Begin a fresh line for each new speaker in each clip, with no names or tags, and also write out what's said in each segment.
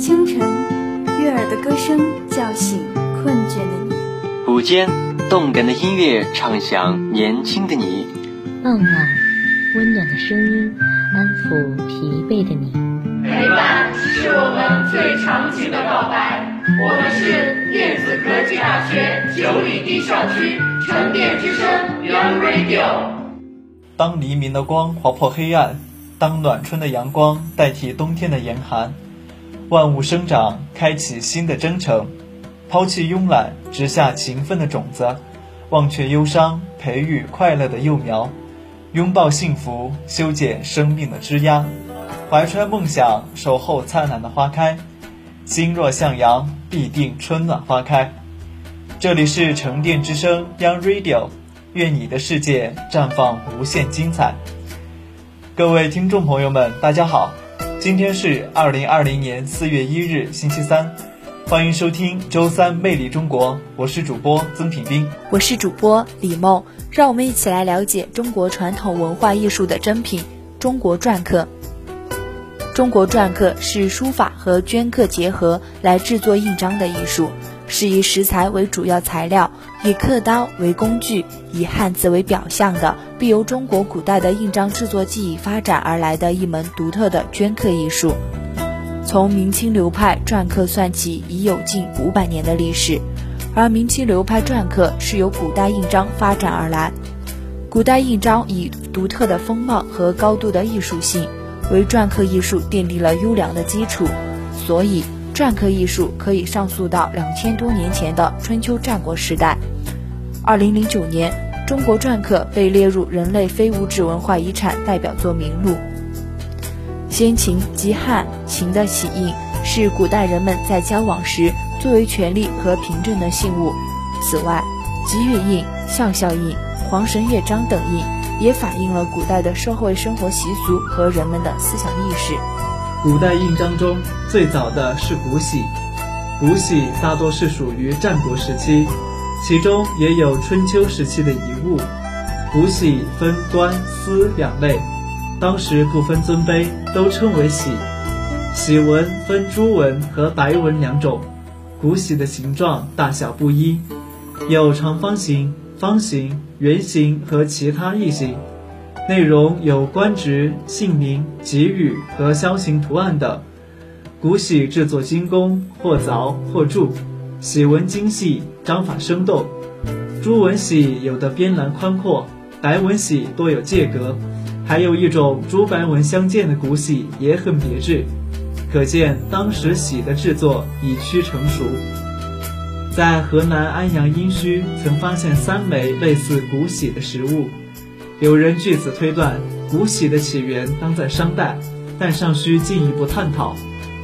清晨，悦耳的歌声叫醒困倦的你；
午间，动感的音乐唱响年轻的你；
傍晚，温暖的声音安抚疲惫的你。
陪伴是我们最长情的告白。我们是电子科技大学九里堤校区沉淀之声 Young Radio。
当黎明的光划破黑暗，当暖春的阳光代替冬天的严寒，万物生长，开启新的征程，抛弃慵懒，植下勤奋的种子，忘却忧伤，培育快乐的幼苗，拥抱幸福，修剪生命的枝桠，怀揣梦想，守候灿烂的花开。心若向阳，必定春暖花开。这里是沉淀之声 Young Radio，愿你的世界绽放无限精彩。各位听众朋友们，大家好，今天是二零二零年四月一日，星期三，欢迎收听周三魅力中国，我是主播曾品斌，
我是主播李梦，让我们一起来了解中国传统文化艺术的珍品——中国篆刻。中国篆刻是书法和镌刻结合来制作印章的艺术，是以石材为主要材料，以刻刀为工具，以汉字为表象的，必由中国古代的印章制作技艺发展而来的一门独特的镌刻艺术。从明清流派篆刻算起，已有近五百年的历史，而明清流派篆刻是由古代印章发展而来。古代印章以独特的风貌和高度的艺术性。为篆刻艺术奠定了优良的基础，所以篆刻艺术可以上溯到两千多年前的春秋战国时代。二零零九年，中国篆刻被列入人类非物质文化遗产代表作名录。先秦及汉，秦的玺印是古代人们在交往时作为权力和凭证的信物。此外，吉月印、孝孝印、黄神乐章等印。也反映了古代的社会生活习俗和人们的思想意识。
古代印章中最早的是古玺，古玺大多是属于战国时期，其中也有春秋时期的遗物。古玺分官司两类，当时不分尊卑，都称为玺。玺文分朱文和白文两种，古玺的形状大小不一，有长方形。方形、圆形和其他异形，内容有官职、姓名、吉语和枭形图案等。古玺制作精工，或凿或铸，玺文精细，章法生动。朱文玺有的边栏宽阔，白文玺多有界格，还有一种朱白文相间的古玺也很别致，可见当时玺的制作已趋成熟。在河南安阳殷墟曾发现三枚类似古玺的实物，有人据此推断古玺的起源当在商代，但尚需进一步探讨。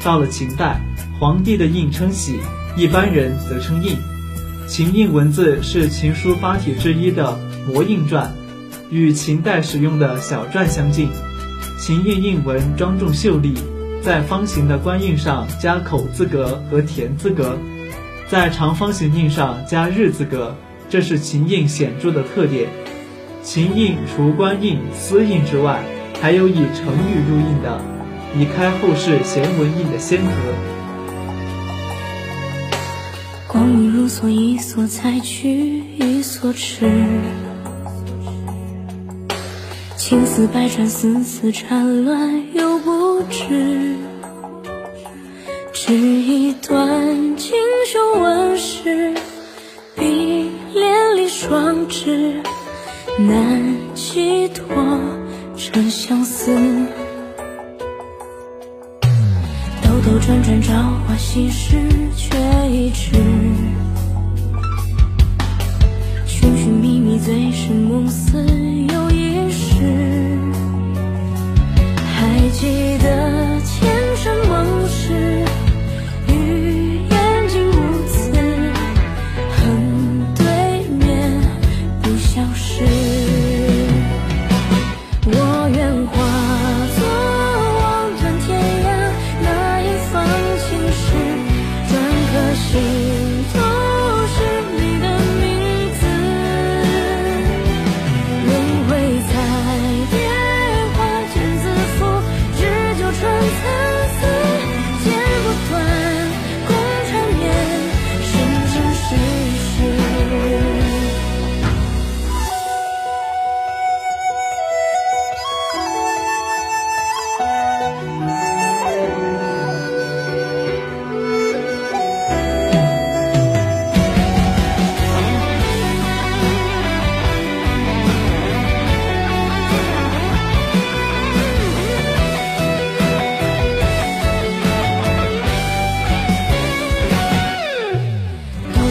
到了秦代，皇帝的印称玺，一般人则称印。秦印文字是秦书八体之一的模印篆，与秦代使用的小篆相近。秦印印文庄重秀丽，在方形的官印上加口字格和田字格。在长方形印上加日字格，这是秦印显著的特点。秦印除官印、私印之外，还有以成语入印的，以开后世贤文印的先河。
光阴如梭，一梭采去，一梭迟。青丝百转，丝丝缠乱，又不知。织一段，锦绣纹饰，比连理双枝，难寄托成相思。兜兜转转，朝花夕拾，却已迟。寻寻觅觅，醉生梦死，又一世。还记得前生往事。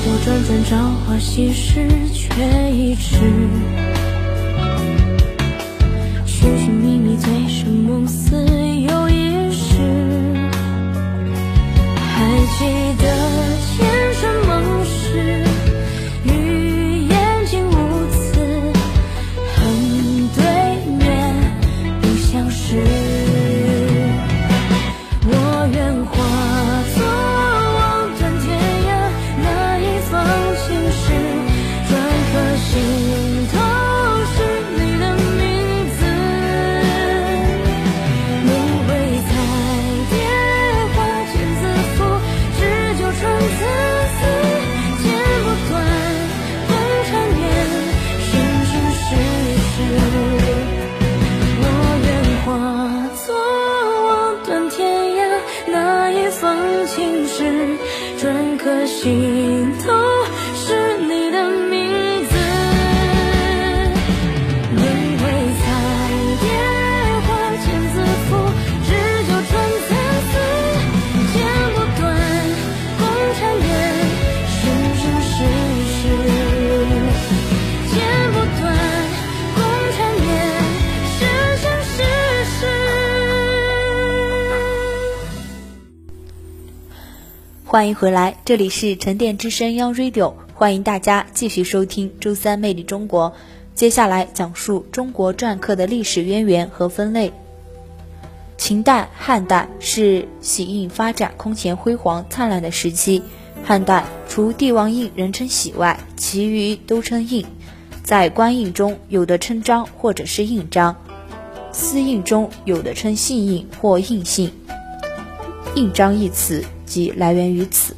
我转转朝花夕拾却已迟。寻寻觅觅，醉生梦死又一世。还记得情事，真可惜
欢迎回来，这里是沉淀之声 Young Radio，欢迎大家继续收听周三魅力中国。接下来讲述中国篆刻的历史渊源和分类。秦代、汉代是玺印发展空前辉煌灿烂的时期。汉代除帝王印人称玺外，其余都称印。在官印中，有的称章或者是印章；私印中有的称信印或印信。印章一词即来源于此。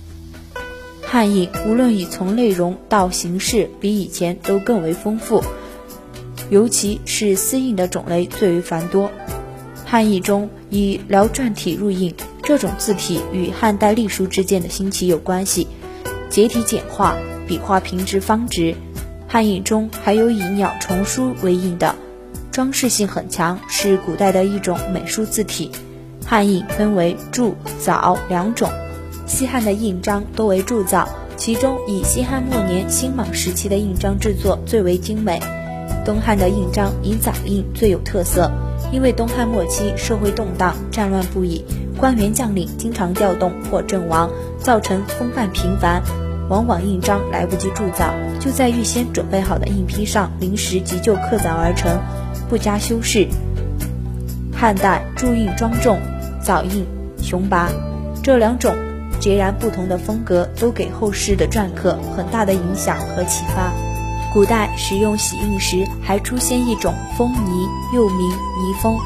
汉印无论以从内容到形式，比以前都更为丰富，尤其是私印的种类最为繁多。汉译中以辽篆体入印，这种字体与汉代隶书之间的兴起有关系，结体简化，笔画平直方直。汉印中还有以鸟虫书为印的，装饰性很强，是古代的一种美术字体。汉印分为铸造两种，西汉的印章多为铸造，其中以西汉末年新莽时期的印章制作最为精美。东汉的印章以早印最有特色，因为东汉末期社会动荡，战乱不已，官员将领经常调动或阵亡，造成风范频繁，往往印章来不及铸造，就在预先准备好的印坯上临时急就刻凿而成，不加修饰。汉代铸印庄重，早印雄拔，这两种截然不同的风格都给后世的篆刻很大的影响和启发。古代使用玺印时，还出现一种封泥，又名泥封。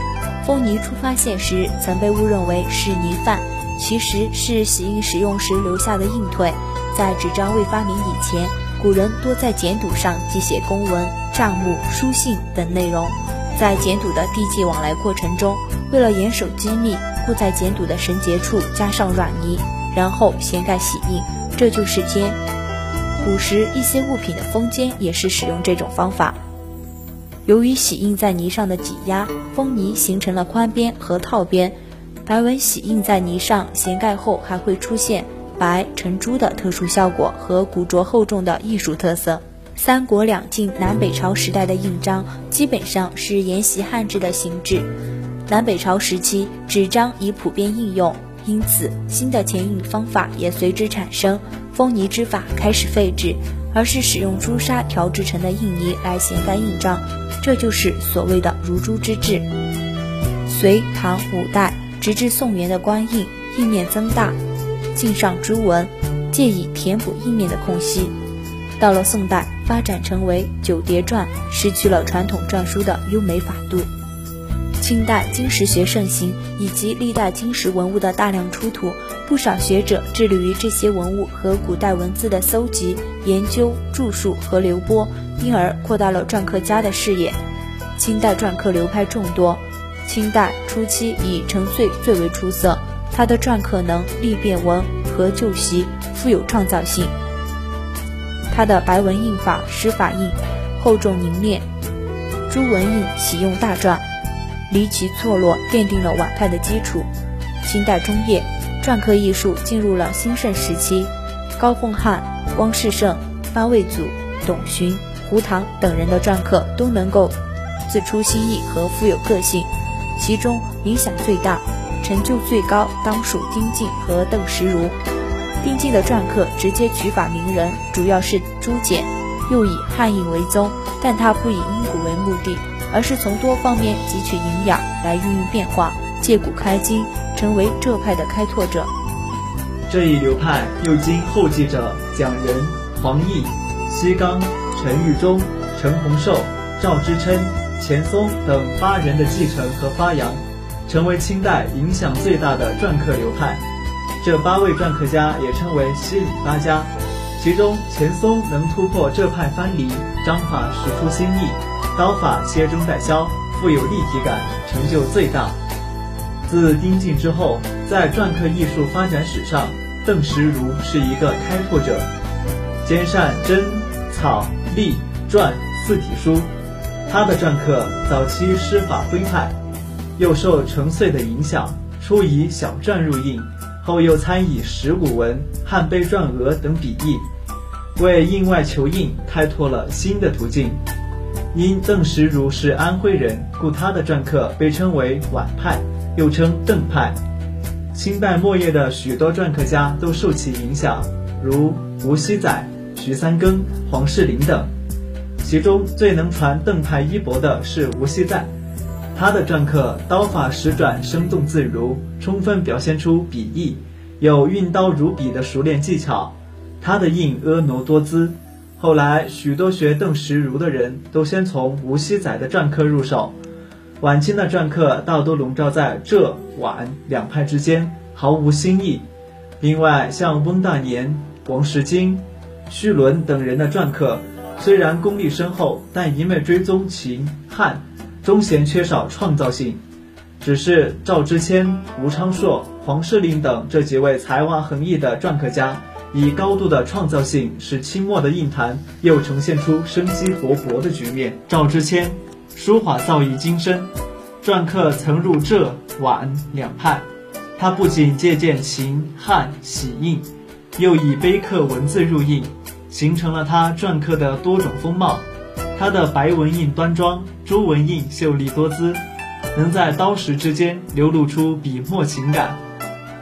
封泥初发现时，曾被误认为是泥范，其实是玺印使用时留下的印腿。在纸张未发明以前，古人多在简牍上记写公文、账目、书信等内容。在简牍的递寄往来过程中，为了严守机密，故在简堵的绳结处加上软泥，然后掀盖洗印，这就是笺。古时一些物品的封缄也是使用这种方法。由于洗印在泥上的挤压，封泥形成了宽边和套边。白文洗印在泥上掀盖后，还会出现白成珠的特殊效果和古拙厚重的艺术特色。三国两晋南北朝时代的印章基本上是沿袭汉制的形制。南北朝时期，纸张已普遍应用，因此新的前印方法也随之产生。封泥之法开始废止，而是使用朱砂调制成的印泥来掀盖印章，这就是所谓的如珠之制。隋唐五代直至宋元的官印，印面增大，镜上朱纹，借以填补印面的空隙。到了宋代，发展成为九叠篆，失去了传统篆书的优美法度。清代金石学盛行，以及历代金石文物的大量出土，不少学者致力于这些文物和古代文字的搜集、研究、著述和流播，因而扩大了篆刻家的视野。清代篆刻流派众多，清代初期以陈遂最为出色，他的篆刻能力变文和旧习，富有创造性。他的白文印法施法印，厚重凝练；朱文印喜用大篆。离奇错落，奠定了晚派的基础。清代中叶，篆刻艺术进入了兴盛时期。高凤翰、汪士盛、八位祖、董勋、胡唐等人的篆刻都能够自出新意和富有个性，其中影响最大、成就最高当属丁敬和邓石如。丁敬的篆刻直接取法名人，主要是朱简，又以汉印为宗，但他不以因古为目的，而是从多方面汲取营养来运用变化，借古开今，成为浙派的开拓者。
这一流派又经后继者蒋仁、黄易、西冈、陈玉忠、陈洪寿、赵之琛、钱松等八人的继承和发扬，成为清代影响最大的篆刻流派。这八位篆刻家也称为西里八家，其中钱松能突破浙派藩篱，章法使出新意，刀法切中带削，富有立体感，成就最大。自丁敬之后，在篆刻艺术发展史上，邓石如是一个开拓者，兼善真、草、隶、篆四体书。他的篆刻早期师法徽派，又受程燧的影响，初以小篆入印，后又参以石鼓文、汉碑篆额等笔意，为印外求印开拓了新的途径。因邓石如是安徽人，故他的篆刻被称为皖派，又称邓派。清代末叶的许多篆刻家都受其影响，如吴熙载、徐三更、黄士林等。其中最能传邓派衣钵的是吴熙载，他的篆刻刀法十转生动自如，充分表现出笔意，有运刀如笔的熟练技巧。他的印婀娜多姿。后来许多学邓石如的人都先从吴熙载的篆刻入手。晚清的篆刻大多笼罩在浙皖两派之间，毫无新意。另外，像翁大年、王时经、绪伦等人的篆刻，虽然功力深厚，但一味追踪秦汉，终显缺少创造性。只是赵之谦、吴昌硕、黄世林等这几位才华横溢的篆刻家，以高度的创造性，使清末的印坛又呈现出生机勃勃的局面。赵之谦。书法造诣精深，篆刻曾入浙皖两派。他不仅借鉴秦汉玺印，又以碑刻文字入印，形成了他篆刻的多种风貌。他的白文印端庄，朱文印秀丽多姿，能在刀石之间流露出笔墨情感。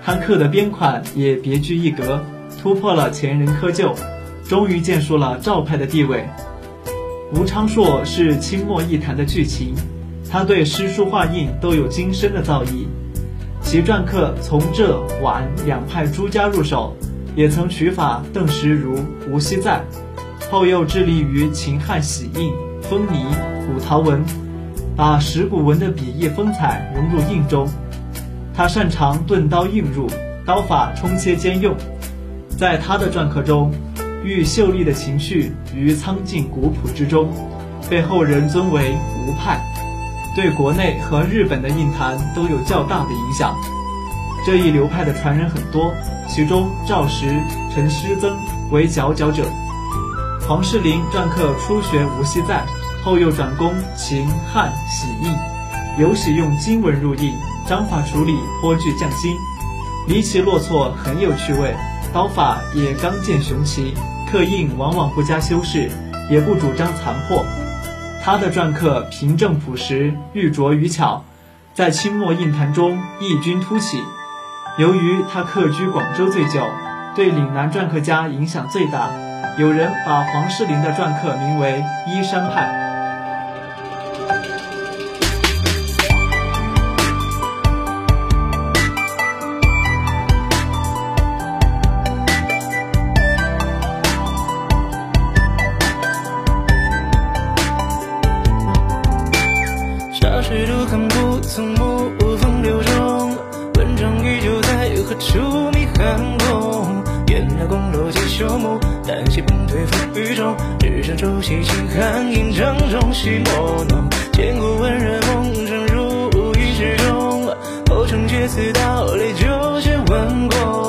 他刻的边款也别具一格，突破了前人窠臼，终于建树了赵派的地位。吴昌硕是清末艺坛的巨擎，他对诗书画印都有精深的造诣。其篆刻从浙皖两派诸家入手，也曾取法邓石如、吴熙载，后又致力于秦汉玺印、风泥、古陶文，把石鼓文的笔意风采融入印中。他擅长钝刀映入，刀法冲切兼用，在他的篆刻中。寓秀丽的情绪于苍劲古朴之中，被后人尊为吴派，对国内和日本的印坛都有较大的影响。这一流派的传人很多，其中赵石、陈师曾为佼佼者。黄世林篆刻初学吴熙载，后又转攻秦汉玺印，尤喜用金文入印，章法处理颇具匠心，离奇落错很有趣味。刀法也刚健雄奇，刻印往往不加修饰，也不主张残破。他的篆刻平正朴实，玉琢于巧，在清末印坛中异军突起。由于他客居广州最久，对岭南篆刻家影响最大。有人把黄士林的篆刻名为“依山派”。
从不风流中，文章依旧在何处觅寒翁？烟霞宫楼几休梦，南溪风颓风雨中，只身竹西清寒吟帐中，细陌浓。千古恩怨梦生如无意识中，后生却此道泪酒借温过。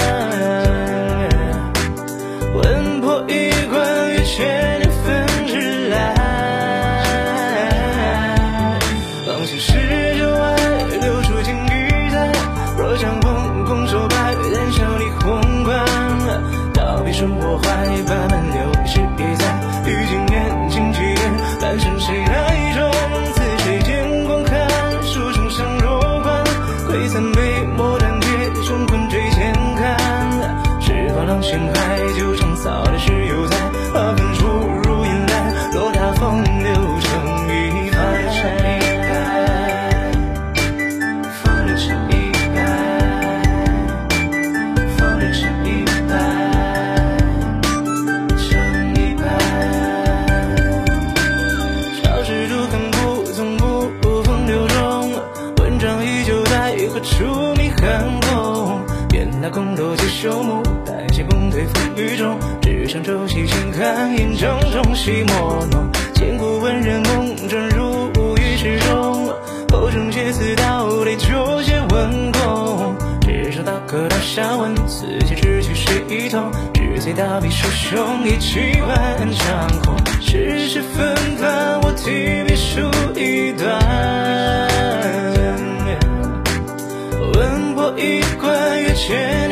江中戏莫浓。千古文人梦转入于诗中，后生却似道泪酒写文功。至少刀刻刀下文，此间只取水同。只随大笔书兄一起万长空。世事纷繁，我提笔书一段。文破一关，阅千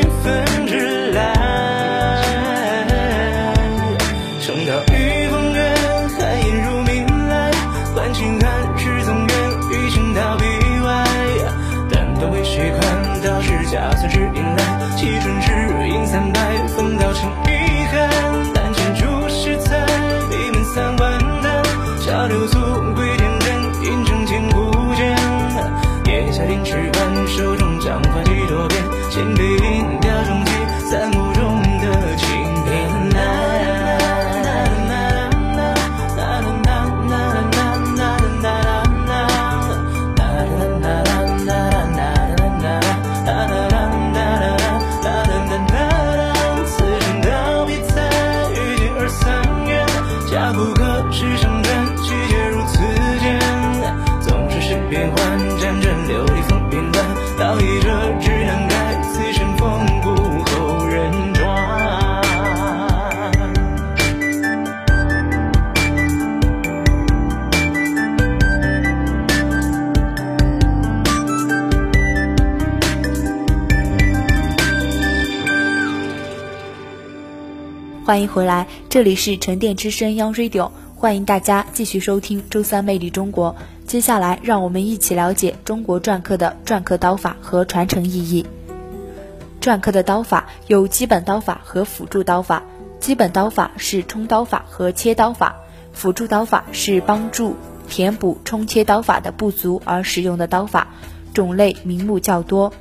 欢迎回来，这里是沉淀之声 Young Radio，欢迎大家继续收听周三魅力中国。接下来，让我们一起了解中国篆刻的篆刻刀法和传承意义。篆刻的刀法有基本刀法和辅助刀法。基本刀法是冲刀法和切刀法，辅助刀法是帮助填补冲切刀法的不足而使用的刀法，种类名目较多。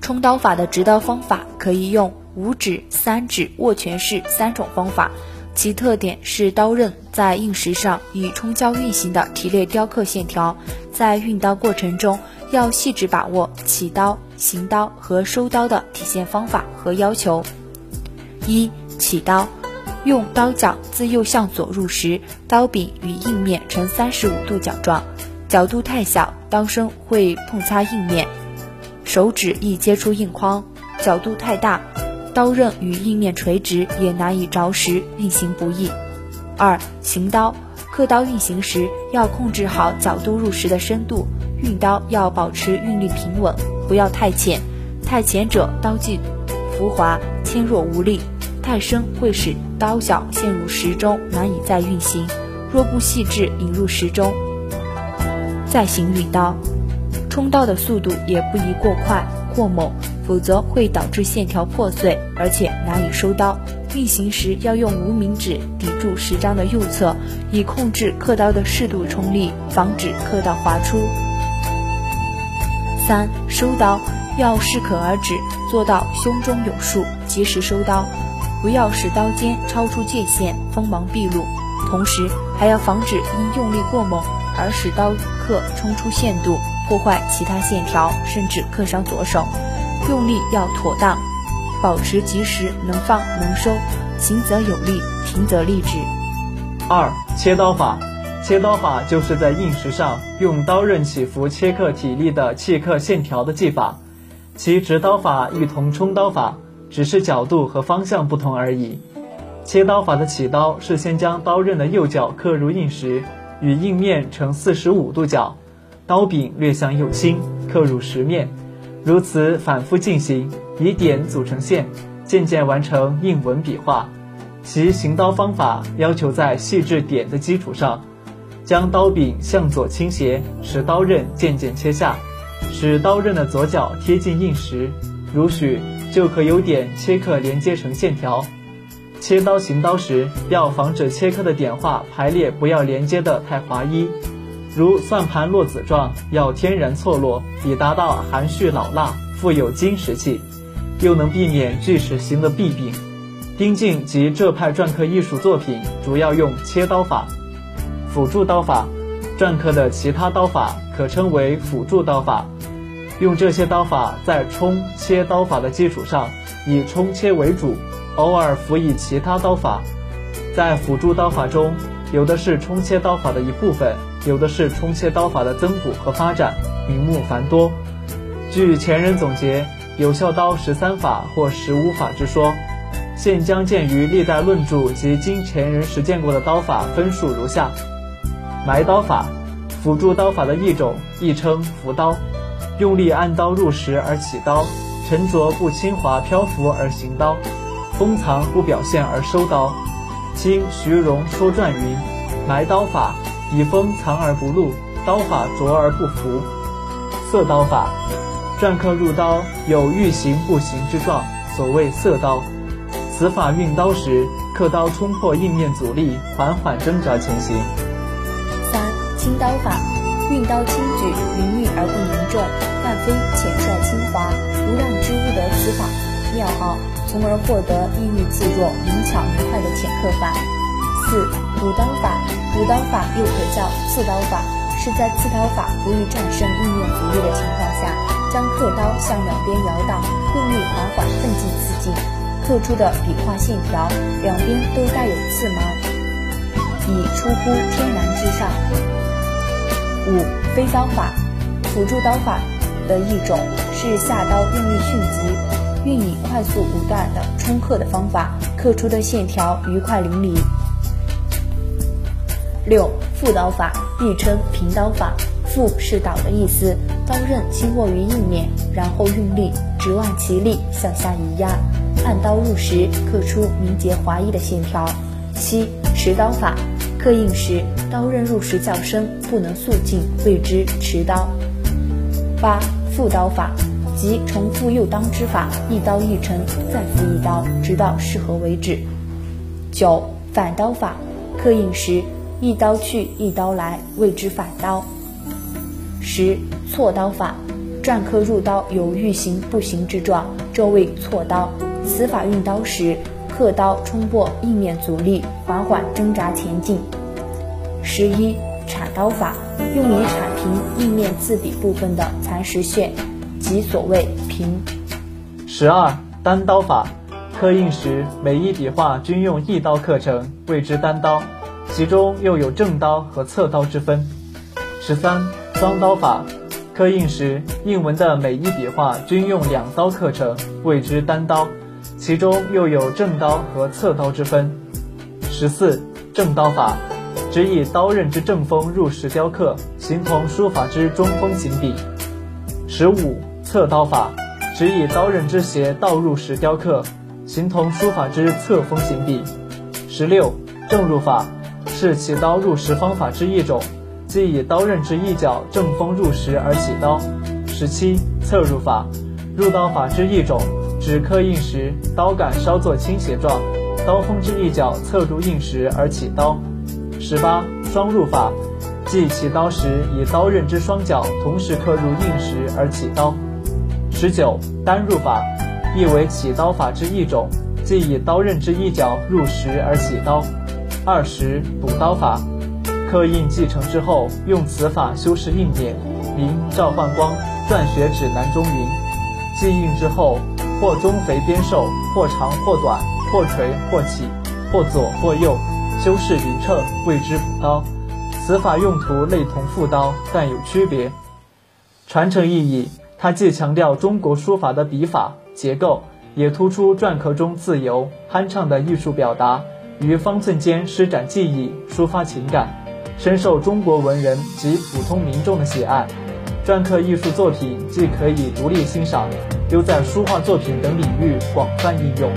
冲刀法的执刀方法可以用五指、三指、握拳式三种方法，其特点是刀刃在硬石上以冲胶运行的提炼雕刻线条，在运刀过程中要细致把握起刀、行刀和收刀的体现方法和要求。一、起刀，用刀角自右向左入时，刀柄与硬面呈三十五度角状，角度太小，刀身会碰擦硬面。手指易接触硬框，角度太大，刀刃与硬面垂直也难以着实，运行不易。二、行刀，刻刀运行时要控制好角度入石的深度，运刀要保持运力平稳，不要太浅，太浅者刀际浮滑，纤弱无力；太深会使刀角陷入石中，难以再运行。若不细致引入石中，再行运刀。冲刀的速度也不宜过快过猛，否则会导致线条破碎，而且难以收刀。运行时要用无名指抵住石章的右侧，以控制刻刀的适度冲力，防止刻刀滑出。三、收刀要适可而止，做到胸中有数，及时收刀，不要使刀尖超出界限，锋芒毕露。同时还要防止因用力过猛而使刀刻冲出限度。破坏其他线条，甚至刻伤左手。用力要妥当，保持及时，能放能收，行则有力，停则立止。
二、切刀法，切刀法就是在硬石上用刀刃起伏切刻体力的契刻线条的技法，其直刀法与同冲刀法，只是角度和方向不同而已。切刀法的起刀是先将刀刃的右角刻入硬石，与硬面呈四十五度角。刀柄略向右倾，刻入石面，如此反复进行，以点组成线，渐渐完成印文笔画。其行刀方法要求在细致点的基础上，将刀柄向左倾斜，使刀刃渐渐切下，使刀刃的左角贴近印石，如许就可由点切刻连接成线条。切刀行刀时，要防止切刻的点画排列不要连接的太滑一，如算盘落子状，要天然错落，以达到含蓄老辣、富有金石气，又能避免锯齿形的弊病。丁敬及浙派篆刻艺术作品主要用切刀法，辅助刀法。篆刻的其他刀法可称为辅助刀法。用这些刀法在冲切刀法的基础上，以冲切为主，偶尔辅以其他刀法。在辅助刀法中，有的是冲切刀法的一部分，有的是冲切刀法的增补和发展，名目繁多。据前人总结，有效刀十三法或十五法之说。现将见于历代论著及经前人实践过的刀法分数如下：埋刀法，辅助刀法的一种，亦称扶刀，用力按刀入石而起刀，沉着不轻滑漂浮而行刀，封藏不表现而收刀。清徐荣说传云：埋刀法，以封藏而不露，刀法拙而不浮。色刀法，篆刻入刀有欲行不行之状，所谓色刀。此法运刀时，刻刀冲破印面阻力，缓缓挣扎前行。
三轻刀法，运刀轻举，凌厉而不凝重，但非浅率轻滑，如让之物得此法妙奥，从而获得意欲自若、灵巧明快的浅刻法。四补刀法，补刀法又可叫刺刀法，是在刺刀法不易战胜印面阻力的情况下，将刻刀向两边摇荡，用力缓缓奋进刺进。刻出的笔画线条两边都带有刺芒，以出乎天然之上。五飞刀法，辅助刀法的一种，是下刀用力迅疾，运以快速不断的冲刻的方法，刻出的线条愉快淋漓。六覆刀法，亦称平刀法，覆是倒的意思，刀刃轻握于印面，然后用力，直望其力向下移压。按刀入石，刻出明洁滑意的线条。七持刀法，刻印时刀刃入石较深，不能速进，谓之持刀。八复刀法，即重复右刀之法，一刀一沉，再复一刀，直到适合为止。九反刀法，刻印时一刀去，一刀来，谓之反刀。十错刀法，篆刻入刀有欲行不行之状，这谓错刀。此法运刀时，刻刀冲破印面阻力，缓缓挣扎前进。十一铲刀法，用以铲平印面字底部分的残实线，即所谓平。
十二单刀法，刻印时每一笔画均用一刀刻成，谓之单刀，其中又有正刀和侧刀之分。十三双刀法，刻印时印文的每一笔画均用两刀刻成，谓之单刀。其中又有正刀和侧刀之分。十四正刀法，指以刀刃之正锋入石雕刻，形同书法之中锋行笔。十五侧刀法，指以刀刃之斜倒入石雕刻，形同书法之侧锋行笔。十六正入法，是起刀入石方法之一种，即以刀刃之一角正锋入石而起刀。十七侧入法，入刀法之一种。指刻印时，刀杆稍作倾斜状，刀锋之一角侧入印石而起刀。十八双入法，即起刀时以刀刃之双角同时刻入印石而起刀。十九单入法，亦为起刀法之一种，即以刀刃之一角入石而起刀。二十补刀法，刻印继承之后，用此法修饰印面。明赵焕光《篆学指南》中云：继印之后。或中肥边瘦，或长或短，或垂或起，或左或右，修饰匀称，谓之补刀。此法用途类同复刀，但有区别。传承意义，它既强调中国书法的笔法结构，也突出篆刻中自由酣畅的艺术表达，于方寸间施展技艺，抒发情感，深受中国文人及普通民众的喜爱。篆刻艺术作品既可以独立欣赏。
又在书画作品等领域广泛应用。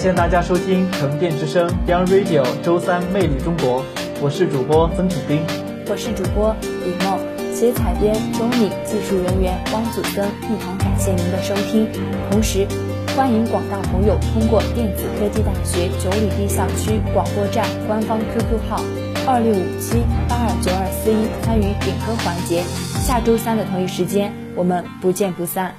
感谢大家收听沉淀之声 Young Radio 周三魅力中国，我是主播曾品斌，
我是主播李梦，携采编钟礼，技术人员汪祖森一同感谢您的收听。同时，欢迎广大朋友通过电子科技大学九里堤校区广播站官方 QQ 号二六五七八二九二四一参与点歌环节。下周三的同一时间，我们不见不散。